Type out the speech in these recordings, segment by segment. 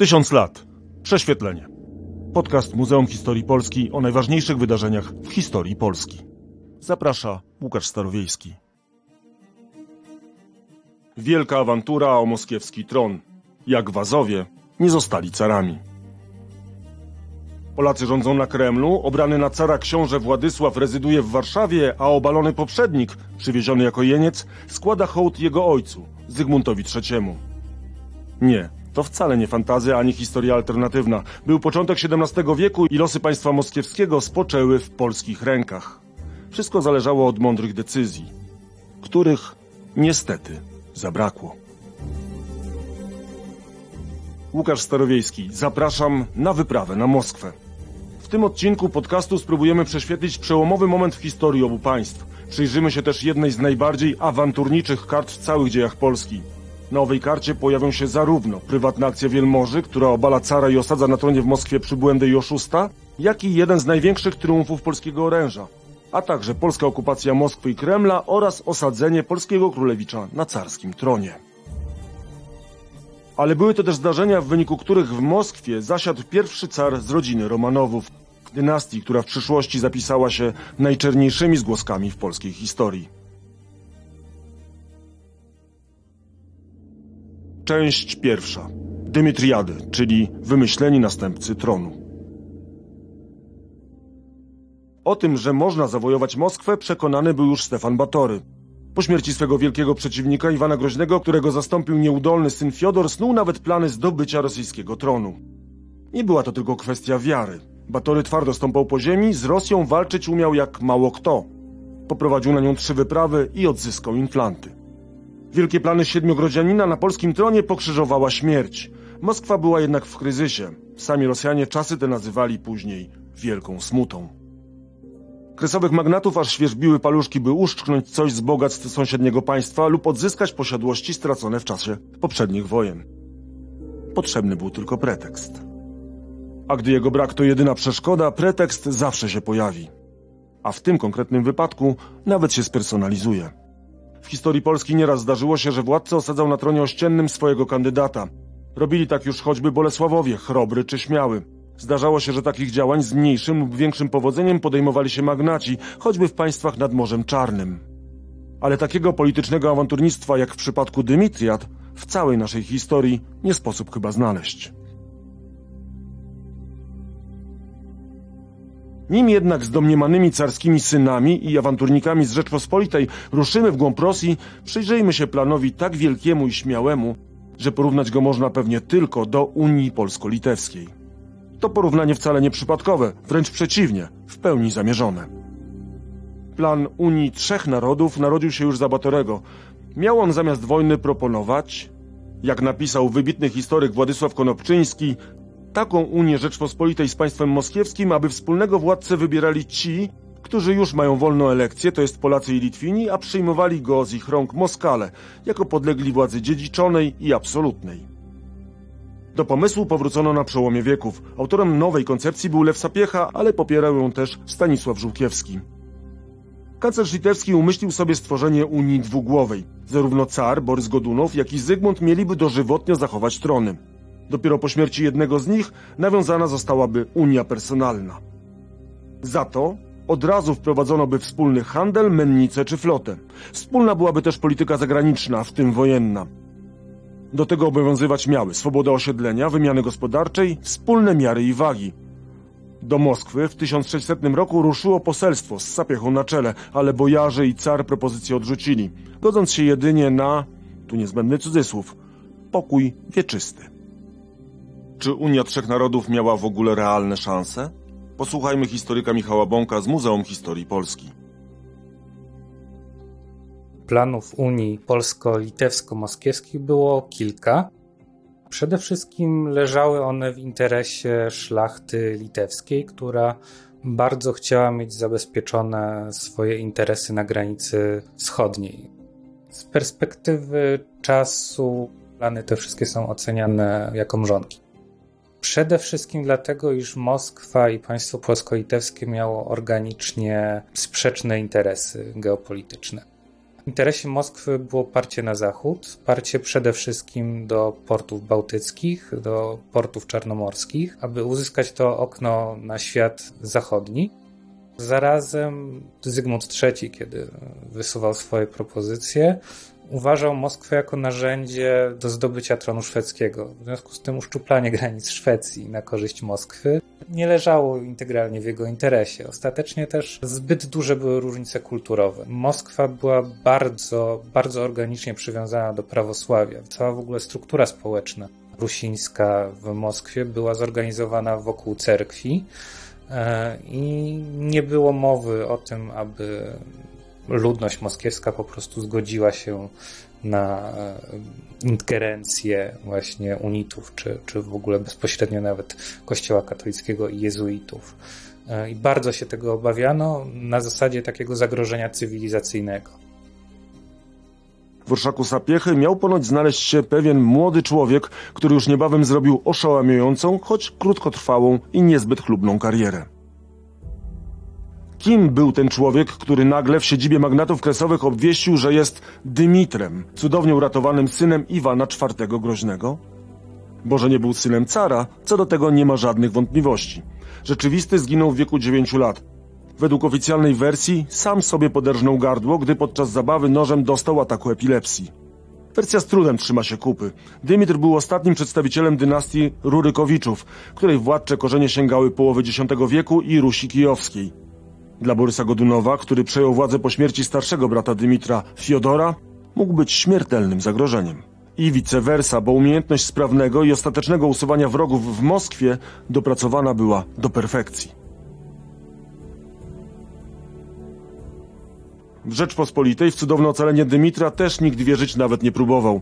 Tysiąc lat. Prześwietlenie. Podcast Muzeum Historii Polski o najważniejszych wydarzeniach w historii Polski. Zaprasza Łukasz Starowiejski. Wielka awantura o moskiewski tron. Jak Wazowie nie zostali carami. Polacy rządzą na Kremlu, obrany na cara książę Władysław rezyduje w Warszawie, a obalony poprzednik, przywieziony jako jeniec, składa hołd jego ojcu, Zygmuntowi III. Nie, to wcale nie fantazja ani historia alternatywna. Był początek XVII wieku i losy państwa moskiewskiego spoczęły w polskich rękach. Wszystko zależało od mądrych decyzji, których niestety zabrakło. Łukasz Starowiejski, zapraszam na wyprawę na Moskwę. W tym odcinku podcastu spróbujemy prześwietlić przełomowy moment w historii obu państw. Przyjrzymy się też jednej z najbardziej awanturniczych kart w całych dziejach Polski. Na owej karcie pojawią się zarówno prywatna akcja wielmoży, która obala cara i osadza na tronie w Moskwie przybłędę i oszusta, jak i jeden z największych triumfów polskiego oręża, a także polska okupacja Moskwy i Kremla oraz osadzenie polskiego królewicza na carskim tronie. Ale były to też zdarzenia, w wyniku których w Moskwie zasiadł pierwszy car z rodziny Romanowów, dynastii, która w przyszłości zapisała się najczerniejszymi zgłoskami w polskiej historii. Część pierwsza. Dymitriady, czyli wymyśleni następcy tronu. O tym, że można zawojować Moskwę, przekonany był już Stefan Batory. Po śmierci swego wielkiego przeciwnika Iwana Groźnego, którego zastąpił nieudolny syn Fiodor, snuł nawet plany zdobycia rosyjskiego tronu. Nie była to tylko kwestia wiary. Batory twardo stąpał po ziemi, z Rosją walczyć umiał jak mało kto. Poprowadził na nią trzy wyprawy i odzyskał inflanty. Wielkie plany siedmiogrodzianina na polskim tronie pokrzyżowała śmierć. Moskwa była jednak w kryzysie. Sami Rosjanie czasy te nazywali później Wielką Smutą. Kresowych magnatów aż świeżbiły paluszki, by uszczknąć coś z bogactw sąsiedniego państwa lub odzyskać posiadłości stracone w czasie poprzednich wojen. Potrzebny był tylko pretekst. A gdy jego brak to jedyna przeszkoda, pretekst zawsze się pojawi. A w tym konkretnym wypadku nawet się spersonalizuje. W historii Polski nieraz zdarzyło się, że władca osadzał na tronie ościennym swojego kandydata. Robili tak już choćby Bolesławowie, chrobry czy śmiały. Zdarzało się, że takich działań z mniejszym lub większym powodzeniem podejmowali się magnaci, choćby w państwach nad Morzem Czarnym. Ale takiego politycznego awanturnictwa jak w przypadku Dymitriad w całej naszej historii nie sposób chyba znaleźć. Nim jednak z domniemanymi carskimi synami i awanturnikami z Rzeczpospolitej ruszymy w głąb Rosji, przyjrzyjmy się planowi tak wielkiemu i śmiałemu, że porównać go można pewnie tylko do Unii Polsko-Litewskiej. To porównanie wcale nie przypadkowe, wręcz przeciwnie, w pełni zamierzone. Plan Unii Trzech Narodów narodził się już za Batorego. Miał on zamiast wojny proponować, jak napisał wybitny historyk Władysław Konopczyński, taką Unię Rzeczpospolitej z państwem moskiewskim, aby wspólnego władcę wybierali ci, którzy już mają wolną elekcję, to jest Polacy i Litwini, a przyjmowali go z ich rąk Moskale, jako podlegli władzy dziedziczonej i absolutnej. Do pomysłu powrócono na przełomie wieków. Autorem nowej koncepcji był Lew Sapiecha, ale popierał ją też Stanisław Żółkiewski. Kanclerz litewski umyślił sobie stworzenie Unii Dwugłowej. Zarówno car Borys Godunow, jak i Zygmunt mieliby dożywotnio zachować trony. Dopiero po śmierci jednego z nich nawiązana zostałaby Unia Personalna. Za to od razu wprowadzono by wspólny handel, mennicę czy flotę. Wspólna byłaby też polityka zagraniczna, w tym wojenna. Do tego obowiązywać miały swoboda osiedlenia, wymiany gospodarczej, wspólne miary i wagi. Do Moskwy w 1600 roku ruszyło poselstwo z sapiechą na czele, ale bojarze i car propozycję odrzucili, godząc się jedynie na, tu niezbędny cudzysłów, pokój wieczysty. Czy Unia Trzech Narodów miała w ogóle realne szanse? Posłuchajmy historyka Michała Bąka z Muzeum Historii Polski. Planów Unii polsko-litewsko-moskiewskich było kilka. Przede wszystkim leżały one w interesie szlachty litewskiej, która bardzo chciała mieć zabezpieczone swoje interesy na granicy wschodniej. Z perspektywy czasu plany te wszystkie są oceniane jako mrzonki. Przede wszystkim dlatego, iż Moskwa i państwo polsko-litewskie miało organicznie sprzeczne interesy geopolityczne. W interesie Moskwy było parcie na zachód, parcie przede wszystkim do portów bałtyckich, do portów czarnomorskich, aby uzyskać to okno na świat zachodni. Zarazem Zygmunt III, kiedy wysuwał swoje propozycje, uważał Moskwę jako narzędzie do zdobycia tronu szwedzkiego. W związku z tym uszczuplanie granic Szwecji na korzyść Moskwy nie leżało integralnie w jego interesie. Ostatecznie też zbyt duże były różnice kulturowe. Moskwa była bardzo, bardzo organicznie przywiązana do prawosławia. Cała w ogóle struktura społeczna rusińska w Moskwie była zorganizowana wokół cerkwi e, i nie było mowy o tym, aby ludność moskiewska po prostu zgodziła się na e, ingerencję właśnie unitów, czy, czy w ogóle bezpośrednio nawet kościoła katolickiego i jezuitów. E, I bardzo się tego obawiano na zasadzie takiego zagrożenia cywilizacyjnego. W orszaku Sapiechy miał ponoć znaleźć się pewien młody człowiek, który już niebawem zrobił oszałamiającą, choć krótkotrwałą i niezbyt chlubną karierę. Kim był ten człowiek, który nagle w siedzibie magnatów kresowych obwieścił, że jest Dymitrem, cudownie uratowanym synem Iwana IV Groźnego? Bo że nie był synem cara, co do tego nie ma żadnych wątpliwości. Rzeczywisty zginął w wieku 9 lat. Według oficjalnej wersji sam sobie poderżnął gardło, gdy podczas zabawy nożem dostał ataku epilepsji. Wersja z trudem trzyma się kupy. Dymitr był ostatnim przedstawicielem dynastii Rurykowiczów, której władcze korzenie sięgały połowy X wieku i Rusi Kijowskiej. Dla Borysa Godunowa, który przejął władzę po śmierci starszego brata Dymitra, Fiodora, mógł być śmiertelnym zagrożeniem. I vice versa, bo umiejętność sprawnego i ostatecznego usuwania wrogów w Moskwie dopracowana była do perfekcji. W Rzeczpospolitej w cudowne ocalenie Dymitra też nikt wierzyć nawet nie próbował.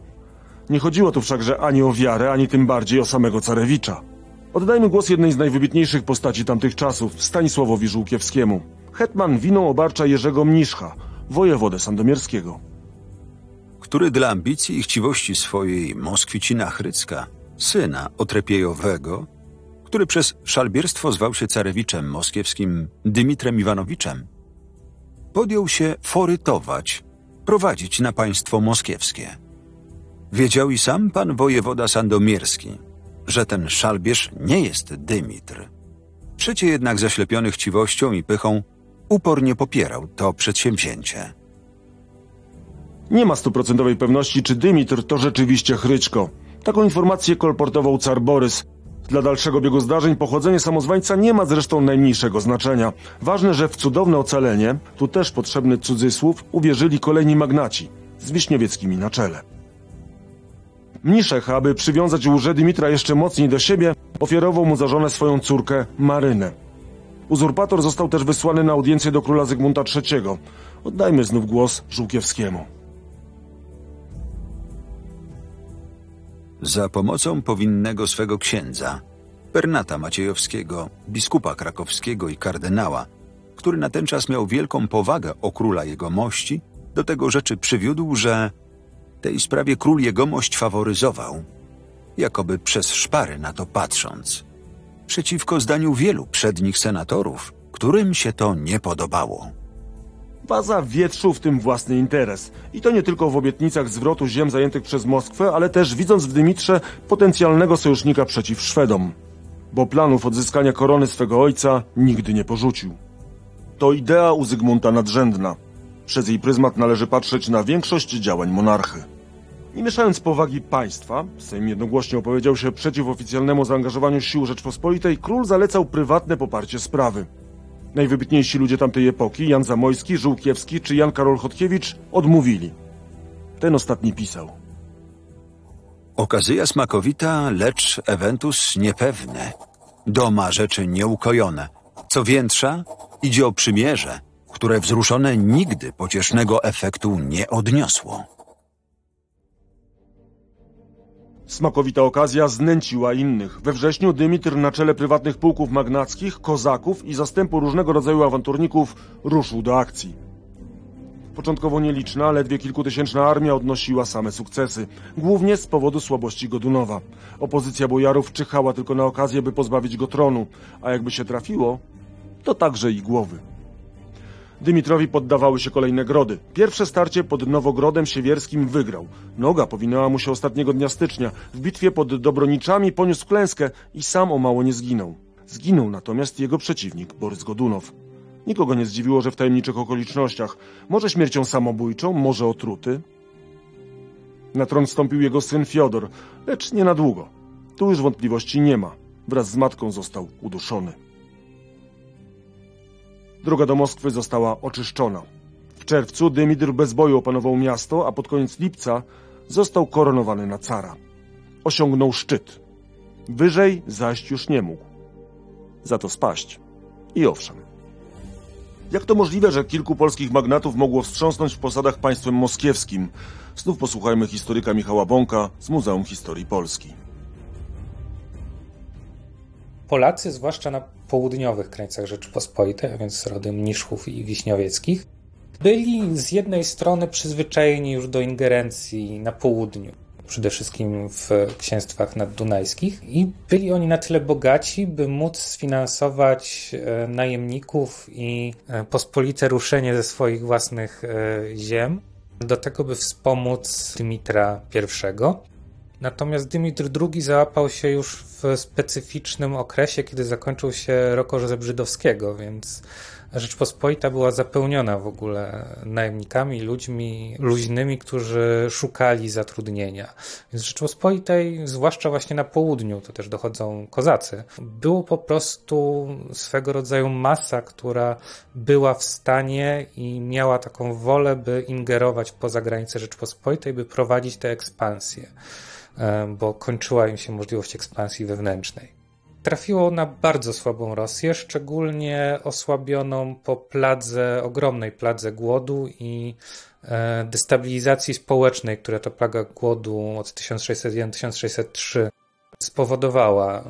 Nie chodziło tu wszakże ani o wiarę, ani tym bardziej o samego carewicza. Oddajmy głos jednej z najwybitniejszych postaci tamtych czasów, Stanisławowi Żółkiewskiemu. Hetman winą obarcza Jerzego Mniszcha, wojewodę sandomierskiego. Który dla ambicji i chciwości swojej Moskwicina Chrycka, syna Otrepiejowego, który przez szalbierstwo zwał się carewiczem moskiewskim Dymitrem Iwanowiczem, podjął się forytować, prowadzić na państwo moskiewskie. Wiedział i sam pan wojewoda sandomierski, że ten szalbierz nie jest Dymitr. Przecie jednak zaślepiony chciwością i pychą upornie popierał to przedsięwzięcie. Nie ma stuprocentowej pewności, czy Dymitr to rzeczywiście Chryczko. Taką informację kolportował car Borys. Dla dalszego biegu zdarzeń pochodzenie samozwańca nie ma zresztą najmniejszego znaczenia. Ważne, że w cudowne ocalenie, tu też potrzebny cudzysłów, uwierzyli kolejni magnaci, z Wiśniewieckimi na czele. Mniszech, aby przywiązać łże Dymitra jeszcze mocniej do siebie, ofiarował mu za żonę swoją córkę Marynę. Uzurpator został też wysłany na audiencję do króla Zygmunta III. Oddajmy znów głos Żółkiewskiemu. Za pomocą powinnego swego księdza, Bernata Maciejowskiego, biskupa krakowskiego i kardynała, który na ten czas miał wielką powagę o króla jegomości, do tego rzeczy przywiódł, że tej sprawie król jegomość faworyzował, jakoby przez szpary na to patrząc, przeciwko zdaniu wielu przednich senatorów, którym się to nie podobało. Waza wietrzył w tym własny interes. I to nie tylko w obietnicach zwrotu ziem zajętych przez Moskwę, ale też widząc w Dymitrze potencjalnego sojusznika przeciw Szwedom. Bo planów odzyskania korony swego ojca nigdy nie porzucił. To idea u Zygmunta nadrzędna. Przez jej pryzmat należy patrzeć na większość działań monarchy. Nie mieszając powagi państwa, Sejm jednogłośnie opowiedział się przeciw oficjalnemu zaangażowaniu sił Rzeczpospolitej, król zalecał prywatne poparcie sprawy. Najwybitniejsi ludzie tamtej epoki, Jan Zamojski, Żółkiewski czy Jan Karol Chodkiewicz, odmówili. Ten ostatni pisał. Okazyja smakowita, lecz eventus niepewny. Doma rzeczy nieukojone. Co większa, idzie o przymierze, które wzruszone nigdy pociesznego efektu nie odniosło. Smakowita okazja znęciła innych. We wrześniu Dymitr na czele prywatnych pułków magnackich, kozaków i zastępu różnego rodzaju awanturników ruszył do akcji. Początkowo nieliczna, ledwie kilkutysięczna armia odnosiła same sukcesy, głównie z powodu słabości Godunowa. Opozycja bojarów czyhała tylko na okazję, by pozbawić go tronu, a jakby się trafiło, to także i głowy. Dymitrowi poddawały się kolejne grody. Pierwsze starcie pod Nowogrodem Siewierskim wygrał. Noga powinęła mu się ostatniego dnia stycznia. W bitwie pod Dobroniczami poniósł klęskę i sam o mało nie zginął. Zginął natomiast jego przeciwnik, Borys Godunow. Nikogo nie zdziwiło, że w tajemniczych okolicznościach, może śmiercią samobójczą, może otruty. Na tron wstąpił jego syn Fiodor, lecz nie na długo. Tu już wątpliwości nie ma. Wraz z matką został uduszony. Droga do Moskwy została oczyszczona. W czerwcu Dymitr bez boju opanował miasto, a pod koniec lipca został koronowany na cara. Osiągnął szczyt. Wyżej zaś już nie mógł. Za to spaść. I owszem. Jak to możliwe, że kilku polskich magnatów mogło wstrząsnąć w posadach państwem moskiewskim? Znów posłuchajmy historyka Michała Bąka z Muzeum Historii Polski. Polacy, zwłaszcza na południowych krańcach Rzeczypospolitej, a więc rodem Mniszchów i Wiśniowieckich, byli z jednej strony przyzwyczajeni już do ingerencji na południu, przede wszystkim w księstwach naddunajskich i byli oni na tyle bogaci, by móc sfinansować e, najemników i e, pospolite ruszenie ze swoich własnych e, ziem do tego, by wspomóc Dymitra I. Natomiast Dymitr II załapał się już w specyficznym okresie, kiedy zakończył się rok Orzeł Żydowskiego, więc Rzeczpospolita była zapełniona w ogóle najemnikami, ludźmi luźnymi, którzy szukali zatrudnienia. Więc Rzeczpospolitej, zwłaszcza właśnie na południu, to też dochodzą kozacy, było po prostu swego rodzaju masa, która była w stanie i miała taką wolę, by ingerować poza granice Rzeczpospolitej, by prowadzić tę ekspansję. Bo kończyła im się możliwość ekspansji wewnętrznej. Trafiło na bardzo słabą Rosję, szczególnie osłabioną po pladze, ogromnej pladze głodu i e, destabilizacji społecznej, która to plaga głodu od 1601-1603 spowodowała.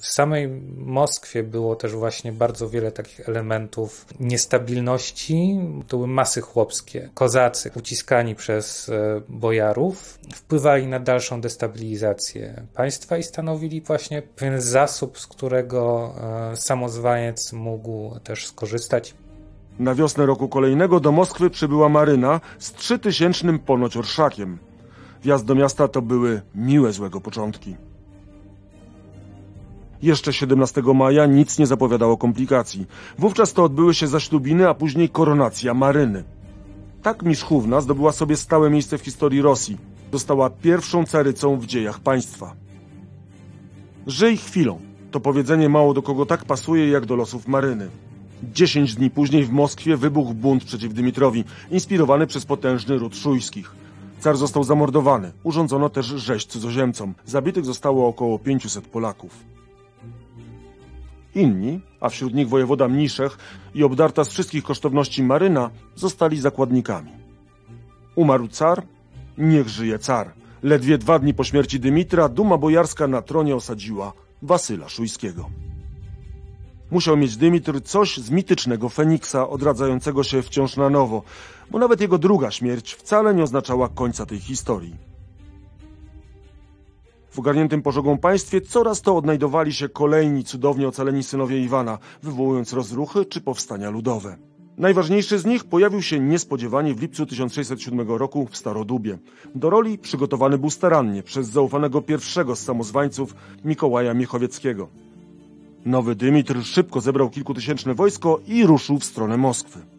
W samej Moskwie było też właśnie bardzo wiele takich elementów niestabilności. To były masy chłopskie, kozacy uciskani przez e, bojarów, wpływali na dalszą destabilizację państwa i stanowili właśnie pewien zasób, z którego e, samozwaniec mógł też skorzystać. Na wiosnę roku kolejnego do Moskwy przybyła maryna z trzytysięcznym ponoć orszakiem. Wjazd do miasta to były miłe złego początki. Jeszcze 17 maja nic nie zapowiadało komplikacji. Wówczas to odbyły się zaślubiny, a później koronacja Maryny. Tak Miszchówna zdobyła sobie stałe miejsce w historii Rosji. Została pierwszą carycą w dziejach państwa. Żyj chwilą. To powiedzenie mało do kogo tak pasuje jak do losów Maryny. Dziesięć dni później w Moskwie wybuchł bunt przeciw Dymitrowi, inspirowany przez potężny ród szujskich. Car został zamordowany. Urządzono też rzeź cudzoziemcom. Zabitych zostało około 500 Polaków. Inni, a wśród nich wojewoda Mniszech i obdarta z wszystkich kosztowności Maryna, zostali zakładnikami. Umarł car, niech żyje car. Ledwie dwa dni po śmierci Dymitra duma bojarska na tronie osadziła Wasyla Szujskiego. Musiał mieć Dymitr coś z mitycznego Feniksa odradzającego się wciąż na nowo, bo nawet jego druga śmierć wcale nie oznaczała końca tej historii. W ogarniętym pożogą państwie coraz to odnajdowali się kolejni cudownie ocaleni synowie Iwana, wywołując rozruchy czy powstania ludowe. Najważniejszy z nich pojawił się niespodziewanie w lipcu 1607 roku w Starodubie. Do roli przygotowany był starannie przez zaufanego pierwszego z samozwańców Mikołaja Miechowieckiego. Nowy Dymitr szybko zebrał kilkutysięczne wojsko i ruszył w stronę Moskwy.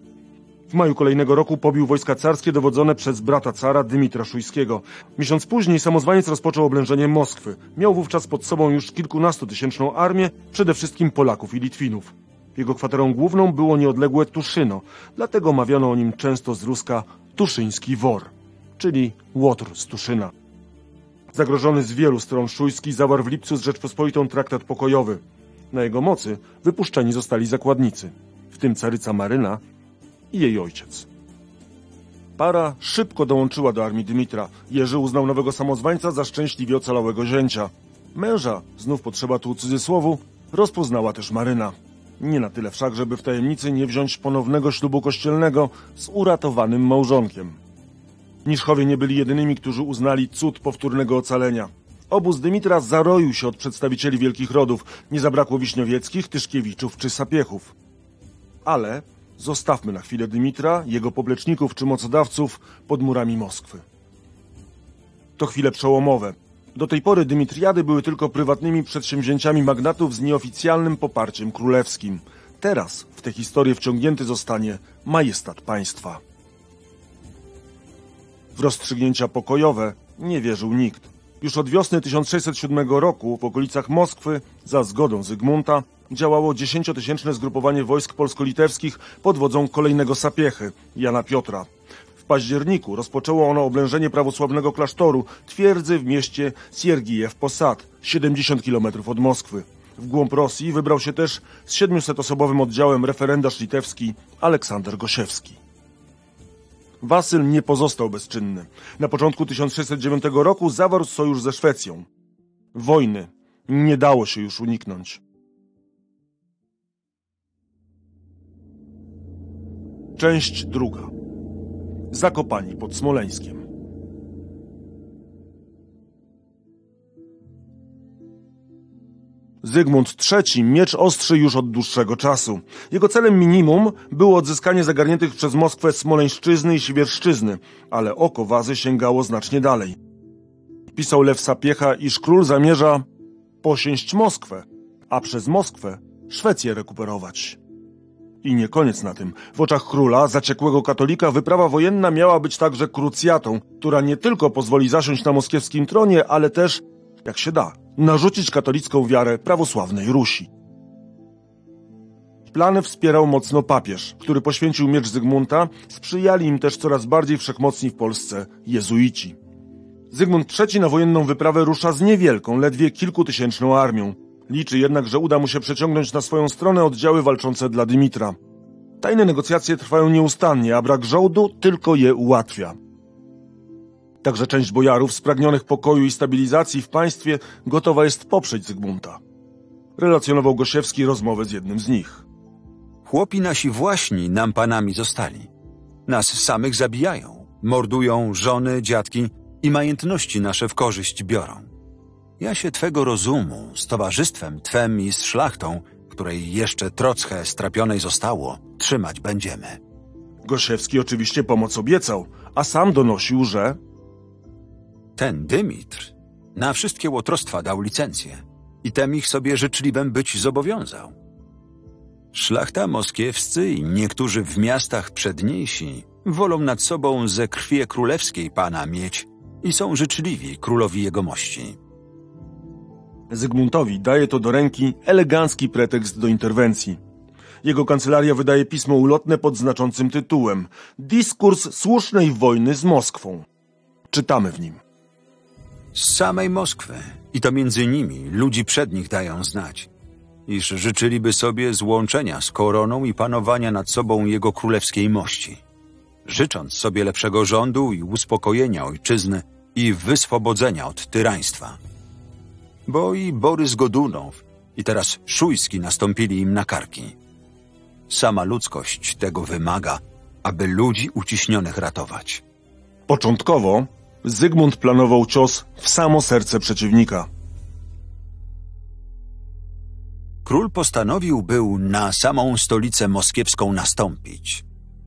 W maju kolejnego roku pobił wojska carskie dowodzone przez brata cara Dymitra Szujskiego. Miesiąc później samozwaniec rozpoczął oblężenie Moskwy. Miał wówczas pod sobą już kilkunastotysięczną armię, przede wszystkim Polaków i Litwinów. Jego kwaterą główną było nieodległe Tuszyno, dlatego mawiano o nim często z ruska Tuszyński Wor, czyli Łotr z Tuszyna. Zagrożony z wielu stron Szujski zawarł w lipcu z Rzeczpospolitą traktat pokojowy. Na jego mocy wypuszczeni zostali zakładnicy, w tym caryca Maryna i jej ojciec. Para szybko dołączyła do armii Dymitra. Jerzy uznał nowego samozwańca za szczęśliwie ocalałego zięcia. Męża, znów potrzeba tu cudzysłowu, rozpoznała też Maryna. Nie na tyle wszak, żeby w tajemnicy nie wziąć ponownego ślubu kościelnego z uratowanym małżonkiem. Niszchowie nie byli jedynymi, którzy uznali cud powtórnego ocalenia. Obóz Dymitra zaroił się od przedstawicieli wielkich rodów. Nie zabrakło Wiśniowieckich, Tyszkiewiczów czy Sapiechów. Ale Zostawmy na chwilę Dymitra, jego popleczników czy mocodawców pod murami Moskwy. To chwile przełomowe. Do tej pory Dymitriady były tylko prywatnymi przedsięwzięciami magnatów z nieoficjalnym poparciem królewskim. Teraz w tę historię wciągnięty zostanie majestat państwa. W rozstrzygnięcia pokojowe nie wierzył nikt. Już od wiosny 1607 roku w okolicach Moskwy, za zgodą Zygmunta, działało dziesięciotysięczne zgrupowanie wojsk polsko-litewskich pod wodzą kolejnego sapiechy, Jana Piotra. W październiku rozpoczęło ono oblężenie prawosławnego klasztoru, twierdzy w mieście Siergijew Posad, 70 km od Moskwy. W głąb Rosji wybrał się też z 700-osobowym oddziałem referendarz litewski Aleksander Gosiewski. Wasyl nie pozostał bezczynny. Na początku 1609 roku zawarł sojusz ze Szwecją. Wojny nie dało się już uniknąć. Część druga. Zakopani pod Smoleńskiem. Zygmunt III miecz ostrzy już od dłuższego czasu. Jego celem minimum było odzyskanie zagarniętych przez Moskwę Smoleńszczyzny i Siewierszczyzny, ale oko wazy sięgało znacznie dalej. Pisał Lew Sapiecha, iż król zamierza posięść Moskwę, a przez Moskwę Szwecję rekuperować. I nie koniec na tym. W oczach króla, zaciekłego katolika, wyprawa wojenna miała być także krucjatą, która nie tylko pozwoli zasiąść na moskiewskim tronie, ale też, jak się da, narzucić katolicką wiarę prawosławnej Rusi. Plany wspierał mocno papież, który poświęcił miecz Zygmunta, sprzyjali im też coraz bardziej wszechmocni w Polsce jezuici. Zygmunt III na wojenną wyprawę rusza z niewielką, ledwie kilkutysięczną armią. Liczy jednak, że uda mu się przeciągnąć na swoją stronę oddziały walczące dla Dymitra. Tajne negocjacje trwają nieustannie, a brak żołdu tylko je ułatwia. Także część bojarów spragnionych pokoju i stabilizacji w państwie gotowa jest poprzeć Zygmunta. Relacjonował Gosiewski rozmowę z jednym z nich. Chłopi nasi właśnie nam panami zostali. Nas samych zabijają, mordują żony, dziadki i majątności nasze w korzyść biorą. Ja się twego rozumu z towarzystwem twem i z szlachtą, której jeszcze trochę strapionej zostało, trzymać będziemy. Gosiewski oczywiście pomoc obiecał, a sam donosił, że Ten Dymitr na wszystkie łotrostwa dał licencję i tem ich sobie życzliwem być zobowiązał. Szlachta moskiewscy i niektórzy w miastach przedniejsi wolą nad sobą ze krwi królewskiej pana mieć i są życzliwi królowi jego mości. Zygmuntowi daje to do ręki elegancki pretekst do interwencji. Jego kancelaria wydaje pismo ulotne pod znaczącym tytułem Dyskurs słusznej wojny z Moskwą. Czytamy w nim. Z samej Moskwy i to między nimi ludzi przed nich dają znać, iż życzyliby sobie złączenia z koroną i panowania nad sobą jego królewskiej mości, życząc sobie lepszego rządu i uspokojenia ojczyzny i wyswobodzenia od tyraństwa. Bo i Borys Godunow i teraz Szujski nastąpili im na karki. Sama ludzkość tego wymaga, aby ludzi uciśnionych ratować. Początkowo Zygmunt planował cios w samo serce przeciwnika. Król postanowił był na samą stolicę moskiewską nastąpić,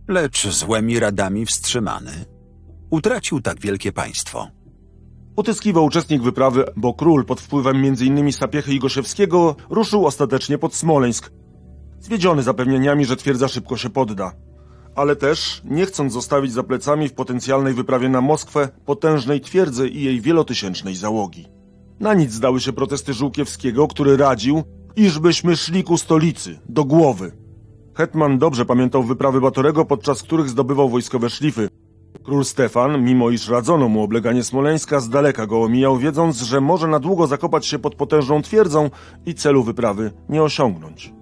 lecz złymi radami wstrzymany. Utracił tak wielkie państwo. Utyskiwał uczestnik wyprawy, bo król pod wpływem m.in. Sapiechy i Gosiewskiego ruszył ostatecznie pod Smoleńsk, zwiedziony zapewnieniami, że twierdza szybko się podda. Ale też nie chcąc zostawić za plecami w potencjalnej wyprawie na Moskwę potężnej twierdzy i jej wielotysięcznej załogi. Na nic zdały się protesty Żółkiewskiego, który radził, iżbyśmy szli ku stolicy, do głowy. Hetman dobrze pamiętał wyprawy Batorego, podczas których zdobywał wojskowe szlify. Król Stefan, mimo iż radzono mu obleganie Smoleńska, z daleka go omijał, wiedząc, że może na długo zakopać się pod potężną twierdzą i celu wyprawy nie osiągnąć.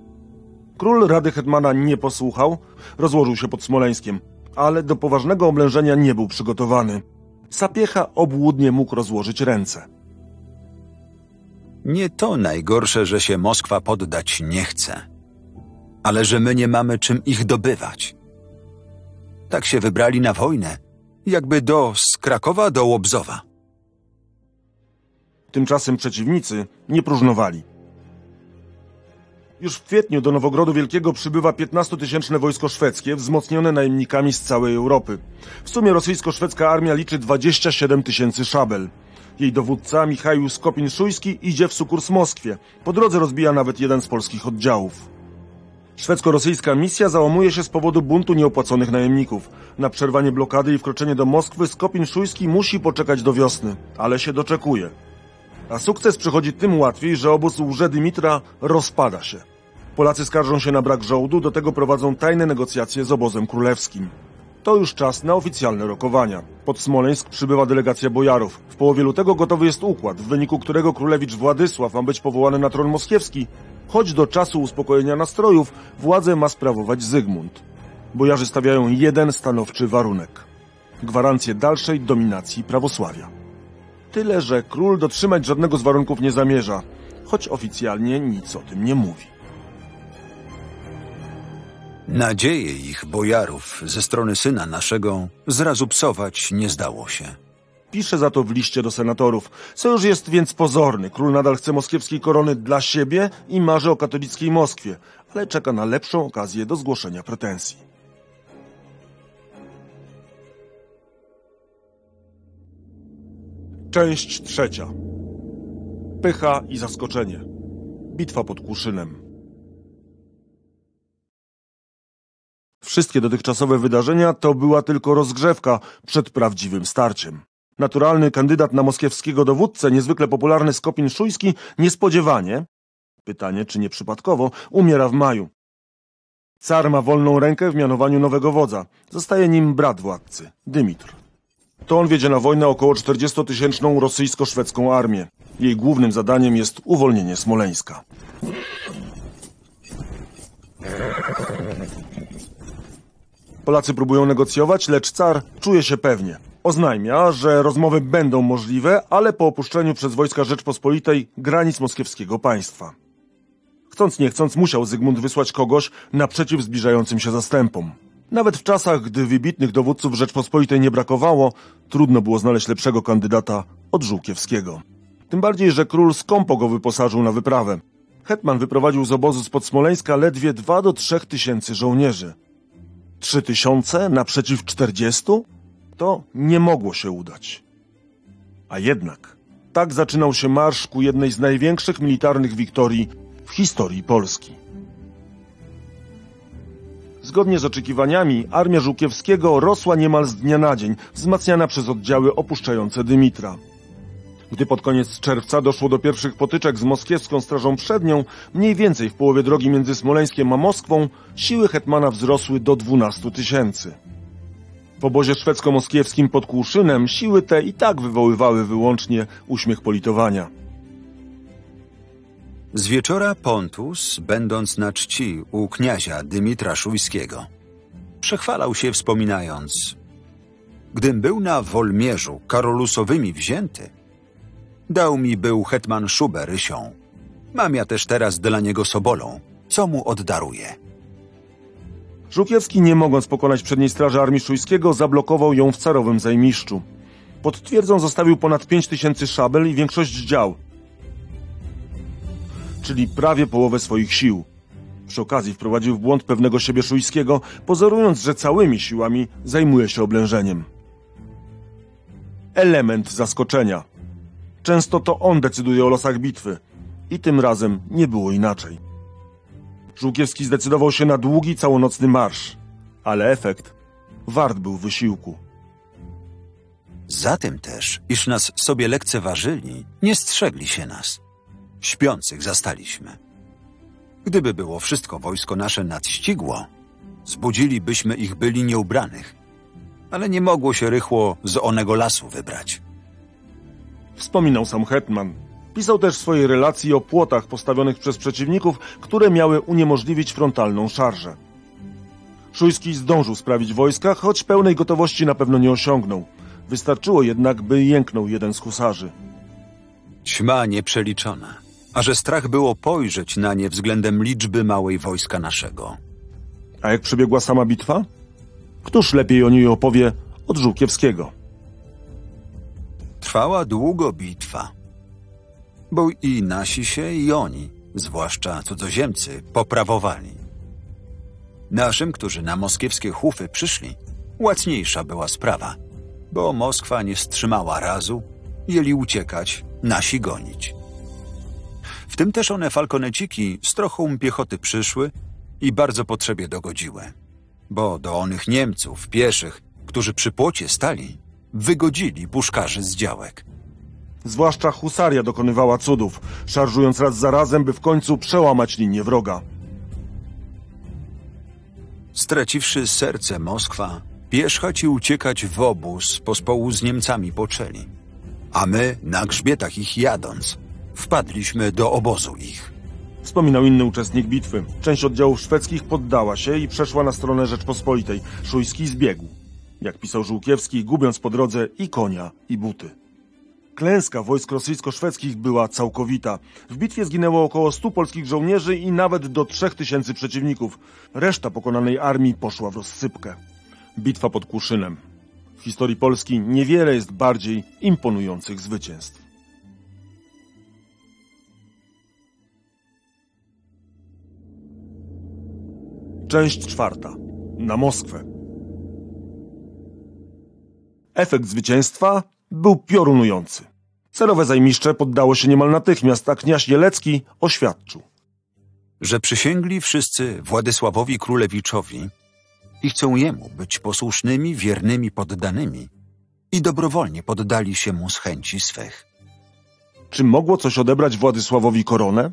Król rady Hetmana nie posłuchał, rozłożył się pod Smoleńskiem, ale do poważnego oblężenia nie był przygotowany. Sapiecha obłudnie mógł rozłożyć ręce. Nie to najgorsze, że się Moskwa poddać nie chce, ale że my nie mamy czym ich dobywać. Tak się wybrali na wojnę, jakby do z Krakowa do Łobzowa. Tymczasem przeciwnicy nie próżnowali. Już w kwietniu do Nowogrodu Wielkiego przybywa 15-tysięczne wojsko szwedzkie, wzmocnione najemnikami z całej Europy. W sumie rosyjsko-szwedzka armia liczy 27 tysięcy szabel. Jej dowódca, Michał Skopin-Szujski, idzie w sukurs Moskwie. Po drodze rozbija nawet jeden z polskich oddziałów. Szwedzko-rosyjska misja załamuje się z powodu buntu nieopłaconych najemników. Na przerwanie blokady i wkroczenie do Moskwy Skopin-Szujski musi poczekać do wiosny, ale się doczekuje. A sukces przychodzi tym łatwiej, że obóz łże Dymitra rozpada się. Polacy skarżą się na brak żołdu, do tego prowadzą tajne negocjacje z obozem królewskim. To już czas na oficjalne rokowania. Pod Smoleńsk przybywa delegacja bojarów. W połowie lutego gotowy jest układ, w wyniku którego królewicz Władysław ma być powołany na tron moskiewski, choć do czasu uspokojenia nastrojów władzę ma sprawować Zygmunt. Bojarzy stawiają jeden stanowczy warunek. Gwarancję dalszej dominacji prawosławia. Tyle, że król dotrzymać żadnego z warunków nie zamierza, choć oficjalnie nic o tym nie mówi. Nadzieje ich bojarów ze strony syna naszego zrazu psować nie zdało się. Pisze za to w liście do senatorów. Sojusz jest więc pozorny. Król nadal chce moskiewskiej korony dla siebie i marzy o katolickiej Moskwie, ale czeka na lepszą okazję do zgłoszenia pretensji. Część trzecia. Pycha i zaskoczenie. Bitwa pod Kłuszynem. Wszystkie dotychczasowe wydarzenia to była tylko rozgrzewka przed prawdziwym starciem. Naturalny kandydat na moskiewskiego dowódcę, niezwykle popularny Skopin Szujski, niespodziewanie, pytanie czy nie przypadkowo, umiera w maju. Car ma wolną rękę w mianowaniu nowego wodza. Zostaje nim brat władcy, Dymitr. To on wiedzie na wojnę około 40-tysięczną rosyjsko-szwedzką armię. Jej głównym zadaniem jest uwolnienie Smoleńska. Polacy próbują negocjować, lecz car czuje się pewnie. Oznajmia, że rozmowy będą możliwe, ale po opuszczeniu przez wojska Rzeczpospolitej granic moskiewskiego państwa. Chcąc nie chcąc musiał Zygmunt wysłać kogoś naprzeciw zbliżającym się zastępom. Nawet w czasach, gdy wybitnych dowódców Rzeczpospolitej nie brakowało, trudno było znaleźć lepszego kandydata od Żółkiewskiego. Tym bardziej, że król skąpo go wyposażył na wyprawę. Hetman wyprowadził z obozu spod Smoleńska ledwie dwa do trzech tysięcy żołnierzy. Trzy tysiące naprzeciw czterdziestu? To nie mogło się udać. A jednak tak zaczynał się marsz ku jednej z największych militarnych wiktorii w historii Polski. Zgodnie z oczekiwaniami, armia Żółkiewskiego rosła niemal z dnia na dzień, wzmacniana przez oddziały opuszczające Dymitra. Gdy pod koniec czerwca doszło do pierwszych potyczek z moskiewską strażą przednią, mniej więcej w połowie drogi między Smoleńskiem a Moskwą, siły hetmana wzrosły do 12 tysięcy. W obozie szwedzko-moskiewskim pod Kłuszynem siły te i tak wywoływały wyłącznie uśmiech politowania. Z wieczora Pontus, będąc na czci u kniazia Dymitra Szujskiego, przechwalał się wspominając Gdym był na Wolmierzu Karolusowymi wzięty, dał mi był hetman szubę rysią. Mam ja też teraz dla niego sobolą, co mu oddaruję. Żółkiewski, nie mogąc pokonać przedniej straży armii Szujskiego, zablokował ją w carowym zajmiszczu. Pod twierdzą zostawił ponad 5 tysięcy szabel i większość dział, czyli prawie połowę swoich sił. Przy okazji wprowadził w błąd pewnego siebie Szujskiego, pozorując, że całymi siłami zajmuje się oblężeniem. Element zaskoczenia. Często to on decyduje o losach bitwy. I tym razem nie było inaczej. Żółkiewski zdecydował się na długi, całonocny marsz, ale efekt wart był wysiłku. Za tym też, iż nas sobie lekceważyli, nie strzegli się nas. Śpiących zastaliśmy. Gdyby było wszystko wojsko nasze nadścigło, zbudzilibyśmy ich byli nieubranych, ale nie mogło się rychło z onego lasu wybrać. Wspominał sam hetman. Pisał też w swojej relacji o płotach postawionych przez przeciwników, które miały uniemożliwić frontalną szarżę. Szujski zdążył sprawić wojska, choć pełnej gotowości na pewno nie osiągnął. Wystarczyło jednak, by jęknął jeden z husarzy. Ćma nieprzeliczona, a że strach było pojrzeć na nie względem liczby małej wojska naszego. A jak przebiegła sama bitwa? Któż lepiej o niej opowie od Żółkiewskiego? Trwała długo bitwa, bo i nasi się, i oni zwłaszcza cudzoziemcy, poprawowali. Naszym, którzy na moskiewskie hufy przyszli, łatniejsza była sprawa, bo Moskwa nie wstrzymała razu, jeli uciekać, nasi gonić. W tym też one falkoneciki z trochą piechoty przyszły i bardzo potrzebie dogodziły, bo do onych Niemców, pieszych, którzy przy płocie stali, wygodzili puszkarzy z działek. Zwłaszcza husaria dokonywała cudów, szarżując raz za razem, by w końcu przełamać linię wroga. Straciwszy serce Moskwa, pierzchać i uciekać w obóz pospołu z Niemcami poczęli. A my, na grzbietach ich jadąc, wpadliśmy do obozu ich. Wspominał inny uczestnik bitwy. Część oddziałów szwedzkich poddała się i przeszła na stronę Rzeczpospolitej. Szujski zbiegł. Jak pisał Żółkiewski, gubiąc po drodze i konia, i buty. Klęska wojsk rosyjsko-szwedzkich była całkowita. W bitwie zginęło około 100 polskich żołnierzy i nawet do 3000 przeciwników. Reszta pokonanej armii poszła w rozsypkę. Bitwa pod Kłuszynem. W historii Polski niewiele jest bardziej imponujących zwycięstw. Część czwarta. Na Moskwę. Efekt zwycięstwa był piorunujący. Celowe zajmiszcze poddało się niemal natychmiast, a kniaź Jelecki oświadczył. Że przysięgli wszyscy Władysławowi Królewiczowi i chcą jemu być posłusznymi, wiernymi poddanymi i dobrowolnie poddali się mu z chęci swych. Czy mogło coś odebrać Władysławowi koronę?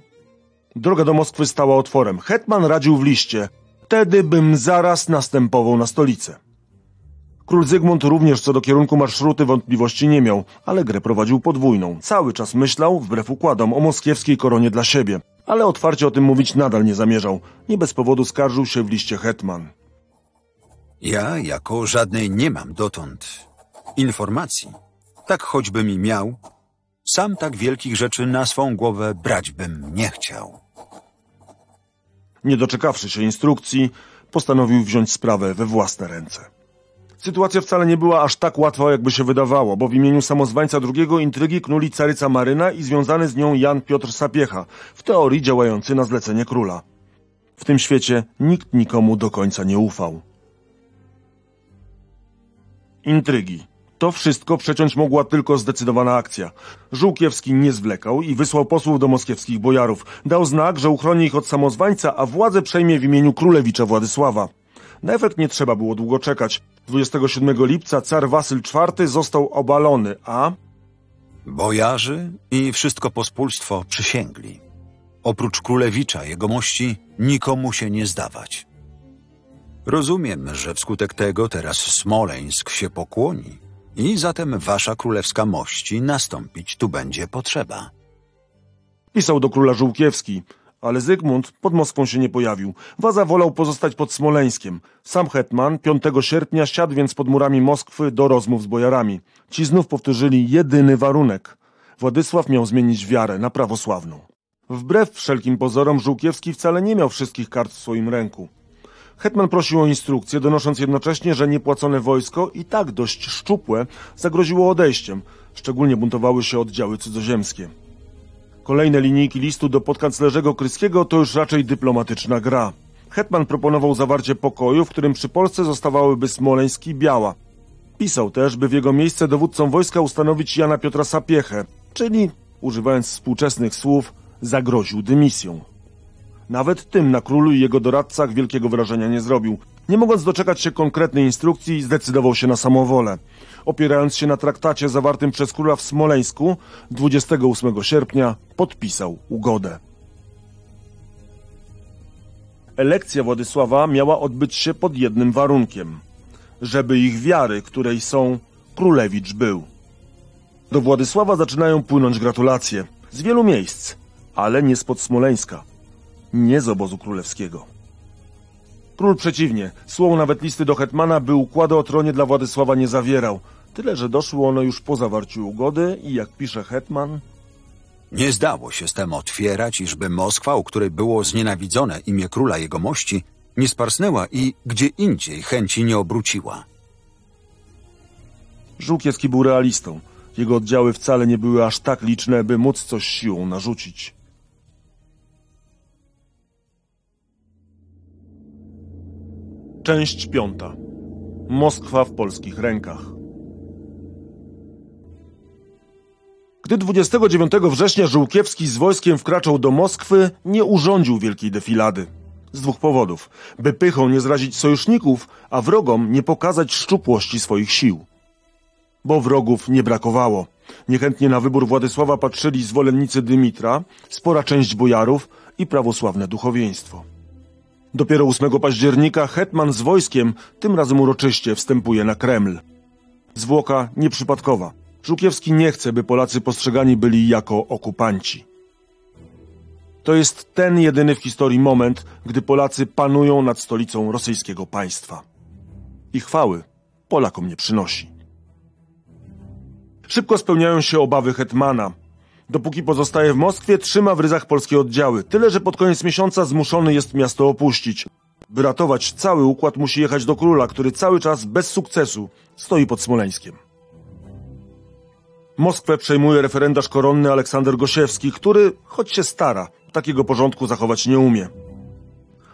Droga do Moskwy stała otworem. Hetman radził w liście. Wtedy bym zaraz następował na stolicę. Król Zygmunt również co do kierunku marszruty wątpliwości nie miał, ale grę prowadził podwójną. Cały czas myślał, wbrew układom, o moskiewskiej koronie dla siebie. Ale otwarcie o tym mówić nadal nie zamierzał. Nie bez powodu skarżył się w liście Hetman. Ja jako żadnej nie mam dotąd informacji. Tak choćbym i miał, sam tak wielkich rzeczy na swą głowę brać bym nie chciał. Nie doczekawszy się instrukcji, postanowił wziąć sprawę we własne ręce. Sytuacja wcale nie była aż tak łatwa, jakby się wydawało, bo w imieniu samozwańca drugiego intrygi knuli caryca Maryna i związany z nią Jan Piotr Sapiecha, w teorii działający na zlecenie króla. W tym świecie nikt nikomu do końca nie ufał. Intrygi. To wszystko przeciąć mogła tylko zdecydowana akcja. Żółkiewski nie zwlekał i wysłał posłów do moskiewskich bojarów. Dał znak, że uchroni ich od samozwańca, a władzę przejmie w imieniu królewicza Władysława. Na efekt nie trzeba było długo czekać. 27 lipca car Wasyl IV został obalony, a Bojarzy i wszystko pospólstwo przysięgli. Oprócz królewicza, jego mości, nikomu się nie zdawać. Rozumiem, że wskutek tego teraz Smoleńsk się pokłoni i zatem wasza królewska mości nastąpić tu będzie potrzeba. pisał do króla Żółkiewski. Ale Zygmunt pod Moskwą się nie pojawił. Waza wolał pozostać pod Smoleńskiem. Sam hetman 5 sierpnia siadł więc pod murami Moskwy do rozmów z bojarami. Ci znów powtórzyli jedyny warunek. Władysław miał zmienić wiarę na prawosławną. Wbrew wszelkim pozorom Żółkiewski wcale nie miał wszystkich kart w swoim ręku. Hetman prosił o instrukcję, donosząc jednocześnie, że niepłacone wojsko i tak dość szczupłe zagroziło odejściem. Szczególnie buntowały się oddziały cudzoziemskie. Kolejne linijki listu do podkanclerzego Kryskiego to już raczej dyplomatyczna gra. Hetman proponował zawarcie pokoju, w którym przy Polsce zostawałyby Smoleńsk i Biała. Pisał też, by w jego miejsce dowódcą wojska ustanowić Jana Piotra Sapiechę, czyli, używając współczesnych słów, zagroził dymisją. Nawet tym na królu i jego doradcach wielkiego wrażenia nie zrobił. Nie mogąc doczekać się konkretnej instrukcji, zdecydował się na samowolę. Opierając się na traktacie zawartym przez króla w Smoleńsku, 28 sierpnia podpisał ugodę. Elekcja Władysława miała odbyć się pod jednym warunkiem. Żeby ich wiary, której są, królewicz był. Do Władysława zaczynają płynąć gratulacje. Z wielu miejsc, ale nie spod Smoleńska. Nie z obozu królewskiego. Król przeciwnie, słał nawet listy do hetmana, by układu o tronie dla Władysława nie zawierał. Tyle, że doszły one już po zawarciu ugody i jak pisze hetman, Nie zdało się z tem otwierać, iżby Moskwa, u której było znienawidzone imię króla jego mości, nie sparsnęła i gdzie indziej chęci nie obróciła. Żółkiewski był realistą. Jego oddziały wcale nie były aż tak liczne, by móc coś siłą narzucić. Część piąta. Moskwa w polskich rękach. Gdy 29 września Żółkiewski z wojskiem wkraczał do Moskwy, nie urządził wielkiej defilady. Z dwóch powodów. By pychą nie zrazić sojuszników, a wrogom nie pokazać szczupłości swoich sił. Bo wrogów nie brakowało. Niechętnie na wybór Władysława patrzyli zwolennicy Dymitra, spora część bojarów i prawosławne duchowieństwo. Dopiero 8 października hetman z wojskiem, tym razem uroczyście, wstępuje na Kreml. Zwłoka nieprzypadkowa. Żółkiewski nie chce, by Polacy postrzegani byli jako okupanci. To jest ten jedyny w historii moment, gdy Polacy panują nad stolicą rosyjskiego państwa. I chwały Polakom nie przynosi. Szybko spełniają się obawy hetmana. Dopóki pozostaje w Moskwie, trzyma w ryzach polskie oddziały. Tyle, że pod koniec miesiąca zmuszony jest miasto opuścić. By ratować cały układ, musi jechać do króla, który cały czas bez sukcesu stoi pod Smoleńskiem. Moskwę przejmuje referendarz koronny Aleksander Gosiewski, który, choć się stara, takiego porządku zachować nie umie.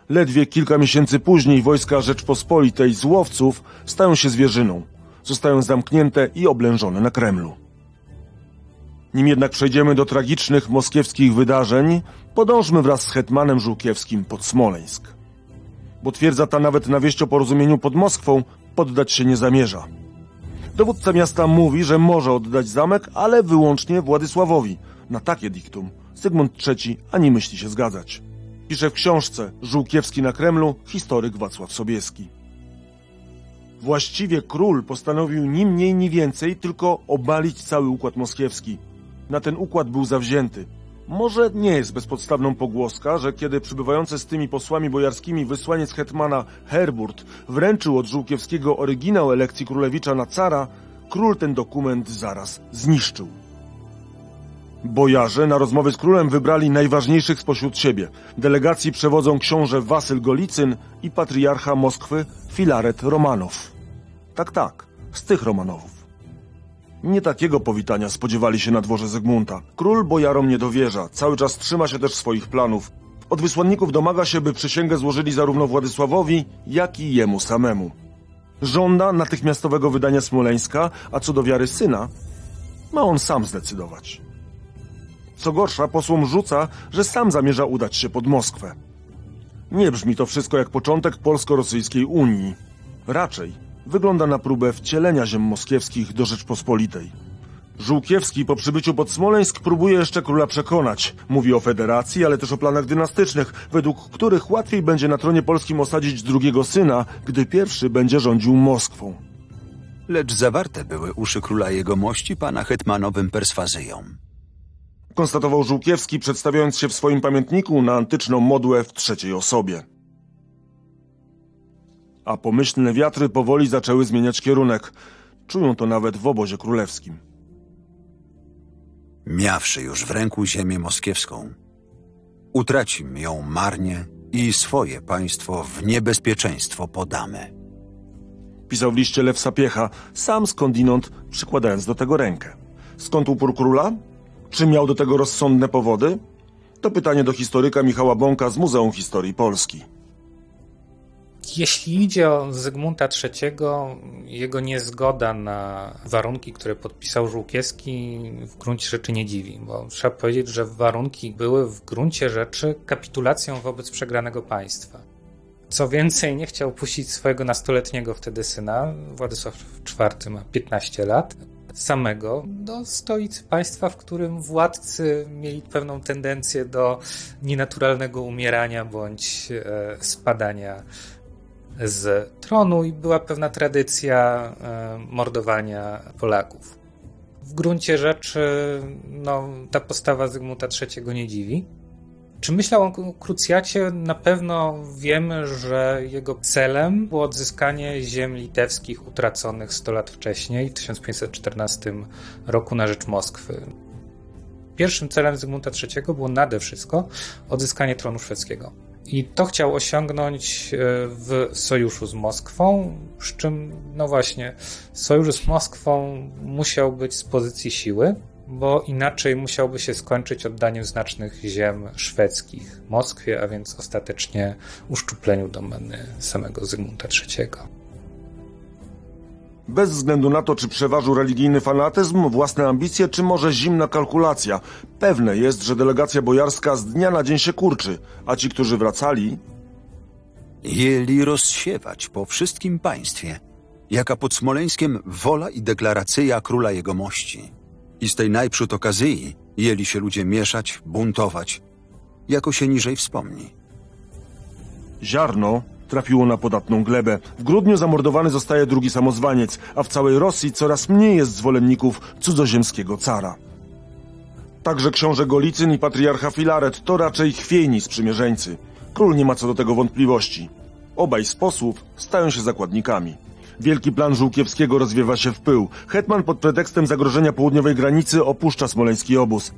Ledwie kilka miesięcy później wojska Rzeczpospolitej z łowców stają się zwierzyną. Zostają zamknięte i oblężone na Kremlu. Nim jednak przejdziemy do tragicznych moskiewskich wydarzeń, podążmy wraz z hetmanem Żółkiewskim pod Smoleńsk. Bo twierdza ta nawet na wieść o porozumieniu pod Moskwą poddać się nie zamierza. Dowódca miasta mówi, że może oddać zamek, ale wyłącznie Władysławowi. Na takie diktum Zygmunt III ani myśli się zgadzać. Pisze w książce Żółkiewski na Kremlu historyk Wacław Sobieski. Właściwie król postanowił ni mniej, ni więcej tylko obalić cały układ moskiewski. Na ten układ był zawzięty. Może nie jest bezpodstawną pogłoska, że kiedy przybywający z tymi posłami bojarskimi wysłaniec hetmana Herburt wręczył od Żółkiewskiego oryginał elekcji królewicza na cara, król ten dokument zaraz zniszczył. Bojarze na rozmowy z królem wybrali najważniejszych spośród siebie. Delegacji przewodzą książę Wasyl Golicyn i patriarcha Moskwy Filaret Romanow. Tak, tak, z tych Romanowów. Nie takiego powitania spodziewali się na dworze Zygmunta. Król bojarom nie dowierza, cały czas trzyma się też swoich planów. Od wysłanników domaga się, by przysięgę złożyli zarówno Władysławowi, jak i jemu samemu. Żąda natychmiastowego wydania Smoleńska, a co do wiary syna, ma on sam zdecydować. Co gorsza, posłom rzuca, że sam zamierza udać się pod Moskwę. Nie brzmi to wszystko jak początek polsko-rosyjskiej Unii. Raczej wygląda na próbę wcielenia ziem moskiewskich do Rzeczpospolitej. Żółkiewski po przybyciu pod Smoleńsk próbuje jeszcze króla przekonać. Mówi o federacji, ale też o planach dynastycznych, według których łatwiej będzie na tronie polskim osadzić drugiego syna, gdy pierwszy będzie rządził Moskwą. Lecz zawarte były uszy króla jego mości pana hetmanowym perswazyjom. Konstatował Żółkiewski, przedstawiając się w swoim pamiętniku na antyczną modłę w trzeciej osobie. A pomyślne wiatry powoli zaczęły zmieniać kierunek. Czują to nawet w obozie królewskim. Miawszy już w ręku ziemię moskiewską, utracim ją marnie i swoje państwo w niebezpieczeństwo podamy. Pisał w liście Lew Sapiecha, sam skądinąd przykładając do tego rękę. Skąd upór króla? Czy miał do tego rozsądne powody? To pytanie do historyka Michała Bąka z Muzeum Historii Polski. Jeśli idzie o Zygmunta III, jego niezgoda na warunki, które podpisał Żółkiewski, w gruncie rzeczy nie dziwi, bo trzeba powiedzieć, że warunki były w gruncie rzeczy kapitulacją wobec przegranego państwa. Co więcej, nie chciał puścić swojego nastoletniego wtedy syna, Władysław IV ma 15 lat, samego do stolicy państwa, w którym władcy mieli pewną tendencję do nienaturalnego umierania bądź e, spadania z tronu i była pewna tradycja e, mordowania Polaków. W gruncie rzeczy no, ta postawa Zygmunta III nie dziwi. Czy myślał o krucjacie? Na pewno wiemy, że jego celem było odzyskanie ziem litewskich utraconych 100 lat wcześniej, w 1514 roku na rzecz Moskwy. Pierwszym celem Zygmunta III było nade wszystko odzyskanie tronu szwedzkiego. I to chciał osiągnąć e, w sojuszu z Moskwą, z czym, no właśnie, sojusz z Moskwą musiał być z pozycji siły, bo inaczej musiałby się skończyć oddaniem znacznych ziem szwedzkich Moskwie, a więc ostatecznie uszczupleniu domeny samego Zygmunta III. Bez względu na to, czy przeważył religijny fanatyzm, własne ambicje, czy może zimna kalkulacja, pewne jest, że delegacja bojarska z dnia na dzień się kurczy, a ci, którzy wracali, Jeli rozsiewać po wszystkim państwie, jaka pod Smoleńskiem wola i deklaracyja króla jego mości. I z tej najprzód okazji jeli się ludzie mieszać, buntować, jako się niżej wspomni. ziarno trafiło na podatną glebę. W grudniu zamordowany zostaje drugi samozwaniec, a w całej Rosji coraz mniej jest zwolenników cudzoziemskiego cara. Także książę Golicyn i patriarcha Filaret to raczej chwiejni sprzymierzeńcy. Król nie ma co do tego wątpliwości. Obaj z posłów stają się zakładnikami. Wielki plan Żółkiewskiego rozwiewa się w pył. Hetman pod pretekstem zagrożenia południowej granicy opuszcza smoleński obóz.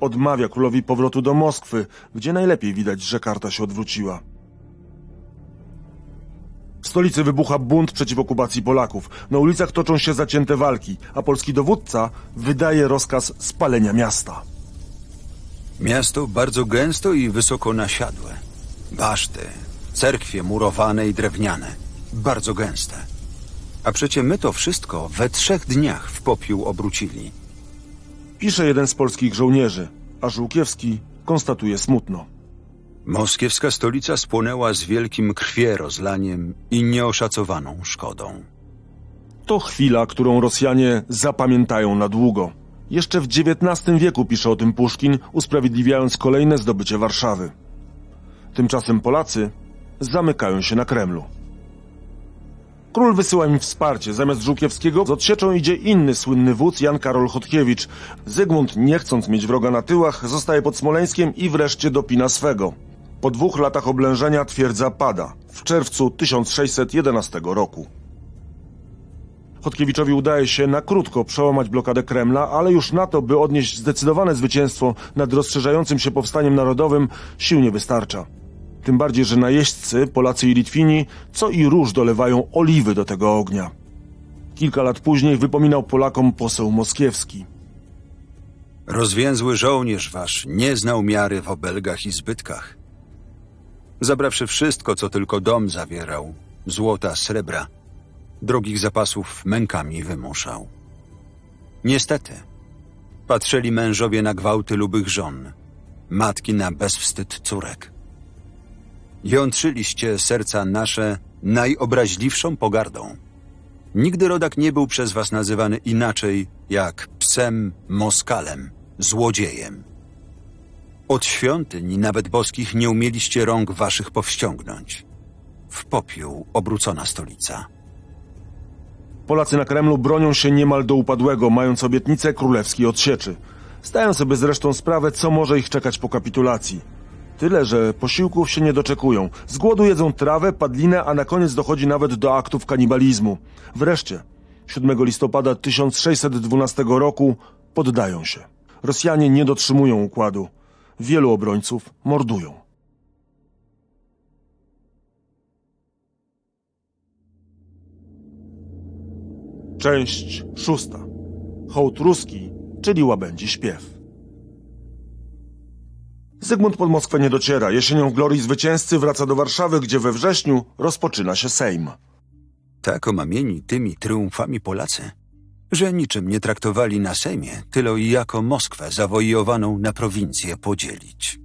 Odmawia królowi powrotu do Moskwy, gdzie najlepiej widać, że karta się odwróciła. W stolicy wybucha bunt przeciw okupacji Polaków. Na ulicach toczą się zacięte walki, a polski dowódca wydaje rozkaz spalenia miasta. Miasto bardzo gęsto i wysoko nasiadłe. Baszty, cerkwie murowane i drewniane. Bardzo gęste. A przecie my to wszystko we trzech dniach w popiół obrócili. Pisze jeden z polskich żołnierzy, a Żółkiewski konstatuje smutno. Moskiewska stolica spłonęła z wielkim krwierozlaniem i nieoszacowaną szkodą. To chwila, którą Rosjanie zapamiętają na długo. Jeszcze w XIX wieku pisze o tym Puszkin, usprawiedliwiając kolejne zdobycie Warszawy. Tymczasem Polacy zamykają się na Kremlu. Król wysyła im wsparcie. Zamiast Żółkiewskiego z odsieczą idzie inny słynny wódz Jan Karol Chodkiewicz. Zygmunt, nie chcąc mieć wroga na tyłach, zostaje pod Smoleńskiem i wreszcie dopina swego. Po dwóch latach oblężenia twierdza pada w czerwcu 1611 roku. Chodkiewiczowi udaje się na krótko przełamać blokadę Kremla, ale już na to, by odnieść zdecydowane zwycięstwo nad rozszerzającym się powstaniem narodowym, sił nie wystarcza. Tym bardziej, że najeźdźcy, Polacy i Litwini, co i róż dolewają oliwy do tego ognia. Kilka lat później wypominał Polakom poseł moskiewski. Rozwięzły żołnierz wasz nie znał miary w obelgach i zbytkach. Zabrawszy wszystko, co tylko dom zawierał, złota, srebra, drogich zapasów mękami wymuszał. Niestety, patrzyli mężowie na gwałty lubych żon, matki na bezwstyd córek. Jątrzyliście serca nasze najobraźliwszą pogardą. Nigdy rodak nie był przez was nazywany inaczej jak psem Moskalem, złodziejem. Od świątyń, nawet boskich, nie umieliście rąk waszych powściągnąć. W popiół obrócona stolica. Polacy na Kremlu bronią się niemal do upadłego, mając obietnicę królewskiej odsieczy. Zdają sobie zresztą sprawę, co może ich czekać po kapitulacji. Tyle, że posiłków się nie doczekują. Z głodu jedzą trawę, padlinę, a na koniec dochodzi nawet do aktów kanibalizmu. Wreszcie, 7 listopada 1612 roku poddają się. Rosjanie nie dotrzymują układu. Wielu obrońców mordują. Część szósta. Hołd ruski, czyli łabędzi śpiew. Zygmunt pod Moskwę nie dociera. Jesienią w glorii zwycięzcy wraca do Warszawy, gdzie we wrześniu rozpoczyna się Sejm. Tak omamieni tymi triumfami Polacy, że niczym nie traktowali na Sejmie, tyle i jako Moskwę zawojowaną na prowincję podzielić.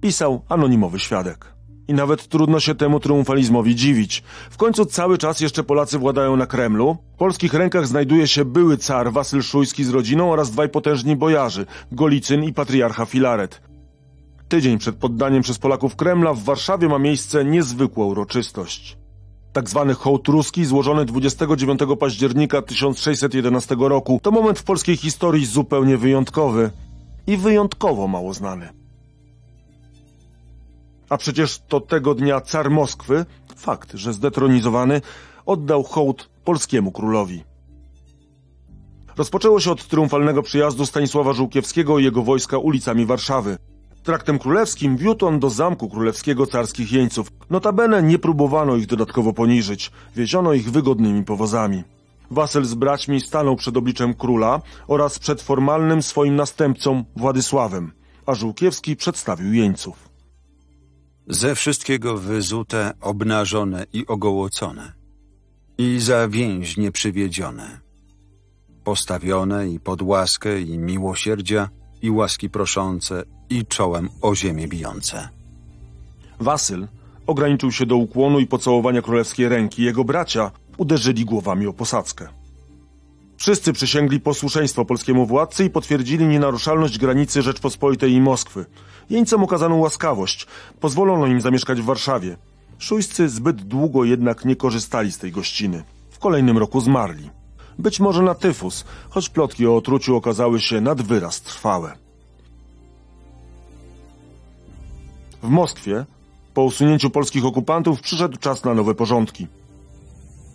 Pisał anonimowy świadek. I nawet trudno się temu triumfalizmowi dziwić. W końcu cały czas jeszcze Polacy władają na Kremlu. W polskich rękach znajduje się były car Wasyl Szujski z rodziną oraz dwaj potężni bojarzy, Golicyn i patriarcha Filaret. Tydzień przed poddaniem przez Polaków Kremla w Warszawie ma miejsce niezwykła uroczystość. Tak zwany hołd ruski złożony 29 października 1611 roku to moment w polskiej historii zupełnie wyjątkowy i wyjątkowo mało znany. A przecież to tego dnia car Moskwy, fakt, że zdetronizowany, oddał hołd polskiemu królowi. Rozpoczęło się od triumfalnego przyjazdu Stanisława Żółkiewskiego i jego wojska ulicami Warszawy. Traktem królewskim wiódł on do zamku królewskiego carskich jeńców. Notabene nie próbowano ich dodatkowo poniżyć, wieziono ich wygodnymi powozami. Wasyl z braćmi stanął przed obliczem króla oraz przed formalnym swoim następcą Władysławem, a Żółkiewski przedstawił jeńców. Ze wszystkiego wyzute, obnażone i ogołocone. I za więźnie przywiedzione. Postawione i pod łaskę i miłosierdzia, i łaski proszące, i czołem o ziemię bijące. Wasyl ograniczył się do ukłonu i pocałowania królewskiej ręki. Jego bracia uderzyli głowami o posadzkę. Wszyscy przysięgli posłuszeństwo polskiemu władcy i potwierdzili nienaruszalność granicy Rzeczpospolitej i Moskwy. Jeńcom okazano łaskawość, pozwolono im zamieszkać w Warszawie. Szujscy zbyt długo jednak nie korzystali z tej gościny. W kolejnym roku zmarli. Być może na tyfus, choć plotki o otruciu okazały się nad wyraz trwałe. W Moskwie, po usunięciu polskich okupantów, przyszedł czas na nowe porządki.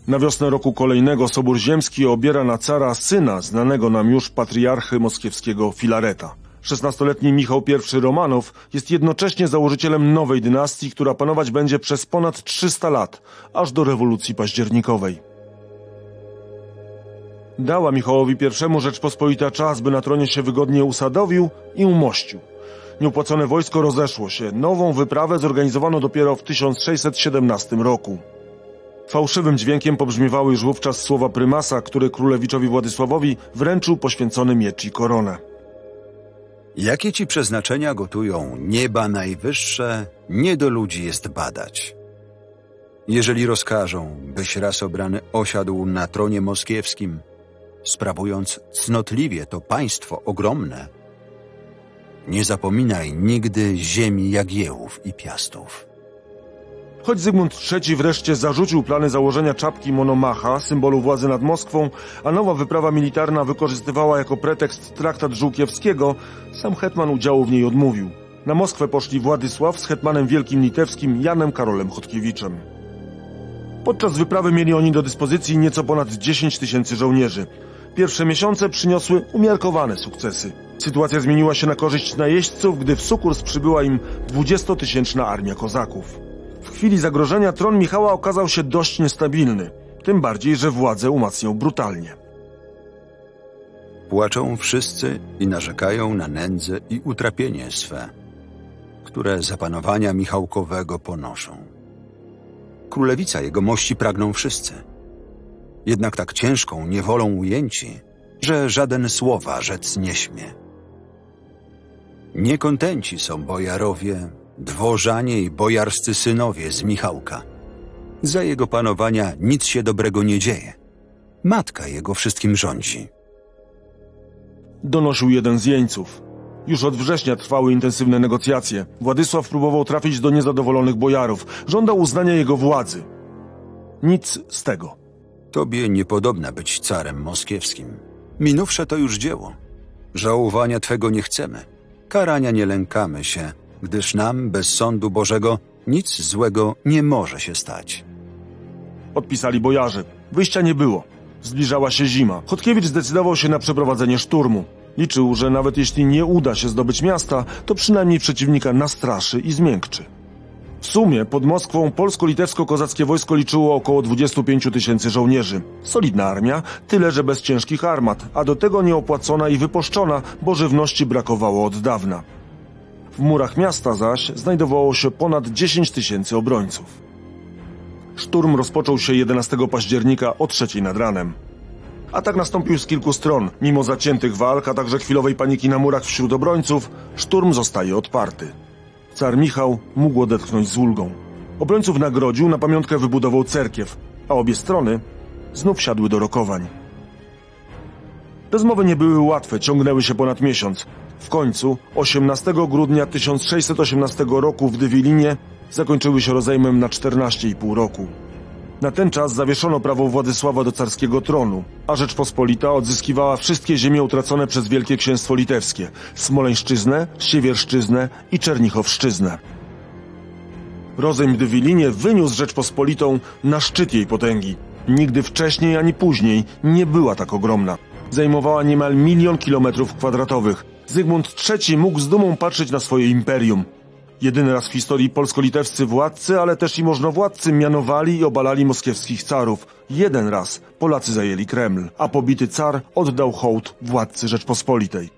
Na wiosnę roku kolejnego Sobór Ziemski obiera na cara syna znanego nam już patriarchy moskiewskiego Filareta. 16-letni Michał I Romanow jest jednocześnie założycielem nowej dynastii, która panować będzie przez ponad 300 lat, aż do rewolucji październikowej. Dała Michałowi I Rzeczpospolita czas, by na tronie się wygodnie usadowił i umościł. Nieopłacone wojsko rozeszło się. Nową wyprawę zorganizowano dopiero w 1617 roku. Fałszywym dźwiękiem pobrzmiewały już wówczas słowa prymasa, który królewiczowi Władysławowi wręczył poświęcony miecz i koronę. Jakie ci przeznaczenia gotują nieba najwyższe, nie do ludzi jest badać. Jeżeli rozkażą, byś raz obrany osiadł na tronie moskiewskim, sprawując cnotliwie to państwo ogromne, nie zapominaj nigdy ziemi Jagiełów i Piastów. Choć Zygmunt III wreszcie zarzucił plany założenia czapki Monomacha, symbolu władzy nad Moskwą, a nowa wyprawa militarna wykorzystywała jako pretekst traktat Żółkiewskiego, sam hetman udziału w niej odmówił. Na Moskwę poszli Władysław z hetmanem wielkim litewskim Janem Karolem Chodkiewiczem. Podczas wyprawy mieli oni do dyspozycji nieco ponad 10 tysięcy żołnierzy. Pierwsze miesiące przyniosły umiarkowane sukcesy. Sytuacja zmieniła się na korzyść najeźdźców, gdy w Sukurs przybyła im 20-tysięczna armia kozaków. W chwili zagrożenia tron Michała okazał się dość niestabilny, tym bardziej, że władzę umacniał brutalnie. Płaczą wszyscy i narzekają na nędzę i utrapienie swe, które zapanowania Michałkowego ponoszą. Królewica jego mości pragną wszyscy. Jednak tak ciężką niewolą ujęci, że żaden słowa rzec nie śmie. Niekontenci są bojarowie, dworzanie i bojarscy synowie z Michałka. Za jego panowania nic się dobrego nie dzieje. Matka jego wszystkim rządzi. Donosił jeden z jeńców. Już od września trwały intensywne negocjacje. Władysław próbował trafić do niezadowolonych bojarów. Żądał uznania jego władzy. Nic z tego. Tobie niepodobna być carem moskiewskim. Minówsze to już dzieło. Żałowania Twego nie chcemy. Karania nie lękamy się, gdyż nam, bez sądu Bożego, nic złego nie może się stać. Odpisali bojarze. Wyjścia nie było. Zbliżała się zima. Chodkiewicz zdecydował się na przeprowadzenie szturmu. Liczył, że nawet jeśli nie uda się zdobyć miasta, to przynajmniej przeciwnika nastraszy i zmiękczy. W sumie pod Moskwą polsko-litewsko-kozackie wojsko liczyło około 25 tysięcy żołnierzy. Solidna armia, tyle że bez ciężkich armat, a do tego nieopłacona i wyposzczona, bo żywności brakowało od dawna. W murach miasta zaś znajdowało się ponad 10 tysięcy obrońców. Szturm rozpoczął się 11 października o trzeciej nad ranem. Atak nastąpił z kilku stron. Mimo zaciętych walk, a także chwilowej paniki na murach wśród obrońców, szturm zostaje odparty. Car Michał mógł odetchnąć z ulgą. Obrońców nagrodził, na pamiątkę wybudował cerkiew, a obie strony znów siadły do rokowań. Rozmowy nie były łatwe, ciągnęły się ponad miesiąc. W końcu, 18 grudnia 1618 roku w Dywilinie zakończyły się rozejmem na 14,5 roku. Na ten czas zawieszono prawo Władysława do carskiego tronu, a Rzeczpospolita odzyskiwała wszystkie ziemie utracone przez Wielkie Księstwo Litewskie, Smoleńszczyznę, Siewierszczyznę i Czernichowszczyznę. Rozejm w Dywilinie wyniósł Rzeczpospolitą na szczyt jej potęgi. Nigdy wcześniej ani później nie była tak ogromna. Zajmowała niemal milion kilometrów kwadratowych. Zygmunt III mógł z dumą patrzeć na swoje imperium. Jedyny raz w historii polsko-litewscy władcy, ale też i możnowładcy mianowali i obalali moskiewskich carów. Jeden raz Polacy zajęli Kreml, a pobity car oddał hołd władcy Rzeczpospolitej.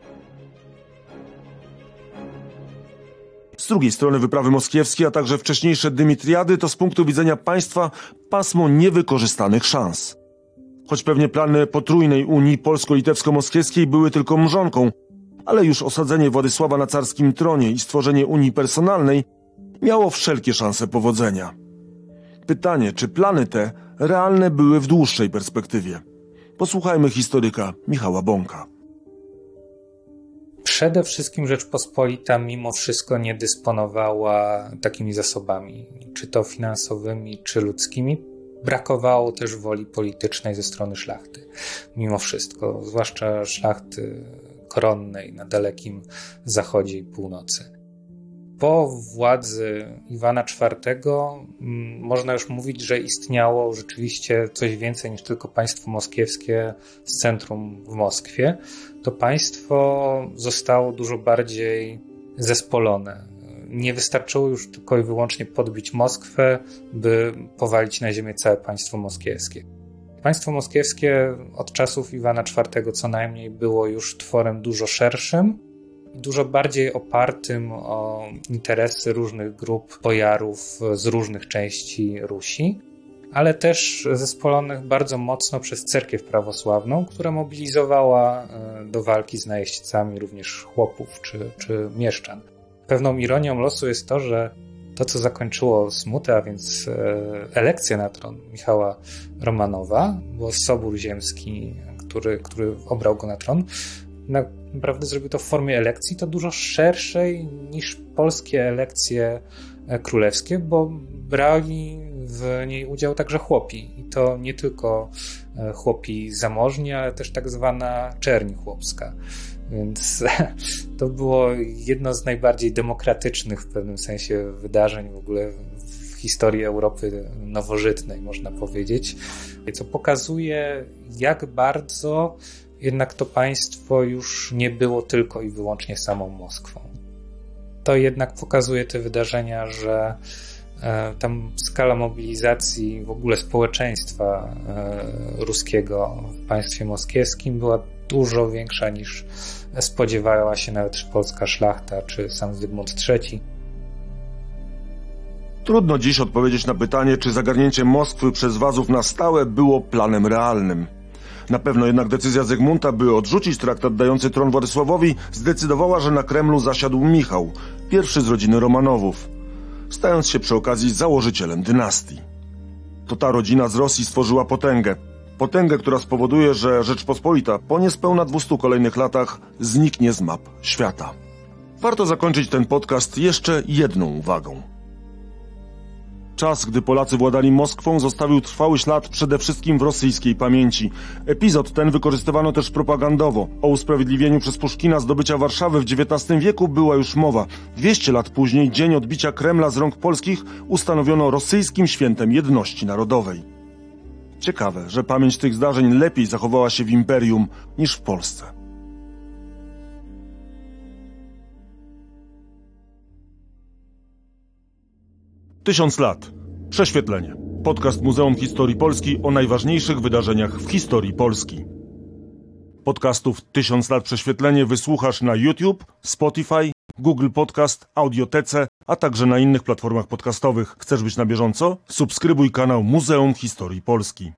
Z drugiej strony wyprawy moskiewskie, a także wcześniejsze Dymitriady to z punktu widzenia państwa pasmo niewykorzystanych szans. Choć pewnie plany potrójnej Unii polsko-litewsko-moskiewskiej były tylko mrzonką, ale już osadzenie Władysława na carskim tronie i stworzenie Unii personalnej miało wszelkie szanse powodzenia. Pytanie, czy plany te realne były w dłuższej perspektywie? Posłuchajmy historyka Michała Bąka. Przede wszystkim Rzeczpospolita mimo wszystko nie dysponowała takimi zasobami, czy to finansowymi, czy ludzkimi. Brakowało też woli politycznej ze strony szlachty, mimo wszystko, zwłaszcza szlachty koronnej na dalekim zachodzie i północy. Po władzy Iwana IV mm, można już mówić, że istniało rzeczywiście coś więcej niż tylko państwo moskiewskie z centrum w Moskwie. To państwo zostało dużo bardziej zespolone. Nie wystarczyło już tylko i wyłącznie podbić Moskwę, by powalić na ziemię całe państwo moskiewskie. Państwo moskiewskie od czasów Iwana IV co najmniej było już tworem dużo szerszym, dużo bardziej opartym o interesy różnych grup bojarów z różnych części Rusi, ale też zespolonych bardzo mocno przez cerkiew prawosławną, która mobilizowała e, do walki z najeźdźcami również chłopów czy, czy mieszczan. Pewną ironią losu jest to, że to, co zakończyło smutę, a więc e, elekcję na tron Michała Romanowa, bo Sobór Ziemski, który, który obrał go na tron, naprawdę zrobił to w formie elekcji, to dużo szerszej niż polskie elekcje e, królewskie, bo brali w niej udział także chłopi. I to nie tylko e, chłopi zamożni, ale też tak zwana czerni chłopska. Więc to było jedno z najbardziej demokratycznych w pewnym sensie wydarzeń w ogóle w historii Europy nowożytnej, można powiedzieć, co pokazuje, jak bardzo jednak to państwo już nie było tylko i wyłącznie samą Moskwą. To jednak pokazuje te wydarzenia, że e, tam skala mobilizacji w ogóle społeczeństwa e, ruskiego w państwie moskiewskim była dużo większa niż spodziewała się nawet polska szlachta czy sam Zygmunt III. Trudno dziś odpowiedzieć na pytanie, czy zagarnięcie Moskwy przez Wazów na stałe było planem realnym. Na pewno jednak decyzja Zygmunta, by odrzucić traktat dający tron Władysławowi, zdecydowała, że na Kremlu zasiadł Michał, pierwszy z rodziny Romanowów, stając się przy okazji założycielem dynastii. To ta rodzina z Rosji stworzyła potęgę, Potęgę, która spowoduje, że Rzeczpospolita po niespełna 200 kolejnych latach zniknie z map świata. Warto zakończyć ten podcast jeszcze jedną uwagą. Czas, gdy Polacy władali Moskwą, zostawił trwały ślad przede wszystkim w rosyjskiej pamięci. Epizod ten wykorzystywano też propagandowo. O usprawiedliwieniu przez Puszkina zdobycia Warszawy w XIX wieku była już mowa. 200 lat później dzień odbicia Kremla z rąk polskich ustanowiono rosyjskim świętem jedności narodowej. Ciekawe, że pamięć tych zdarzeń lepiej zachowała się w imperium niż w Polsce. Tysiąc lat. Prześwietlenie. Podcast Muzeum Historii Polski o najważniejszych wydarzeniach w historii Polski. Podcastów Tysiąc lat prześwietlenie wysłuchasz na YouTube, Spotify, Google Podcast, Audiotece, a także na innych platformach podcastowych. Chcesz być na bieżąco? Subskrybuj kanał Muzeum Historii Polski.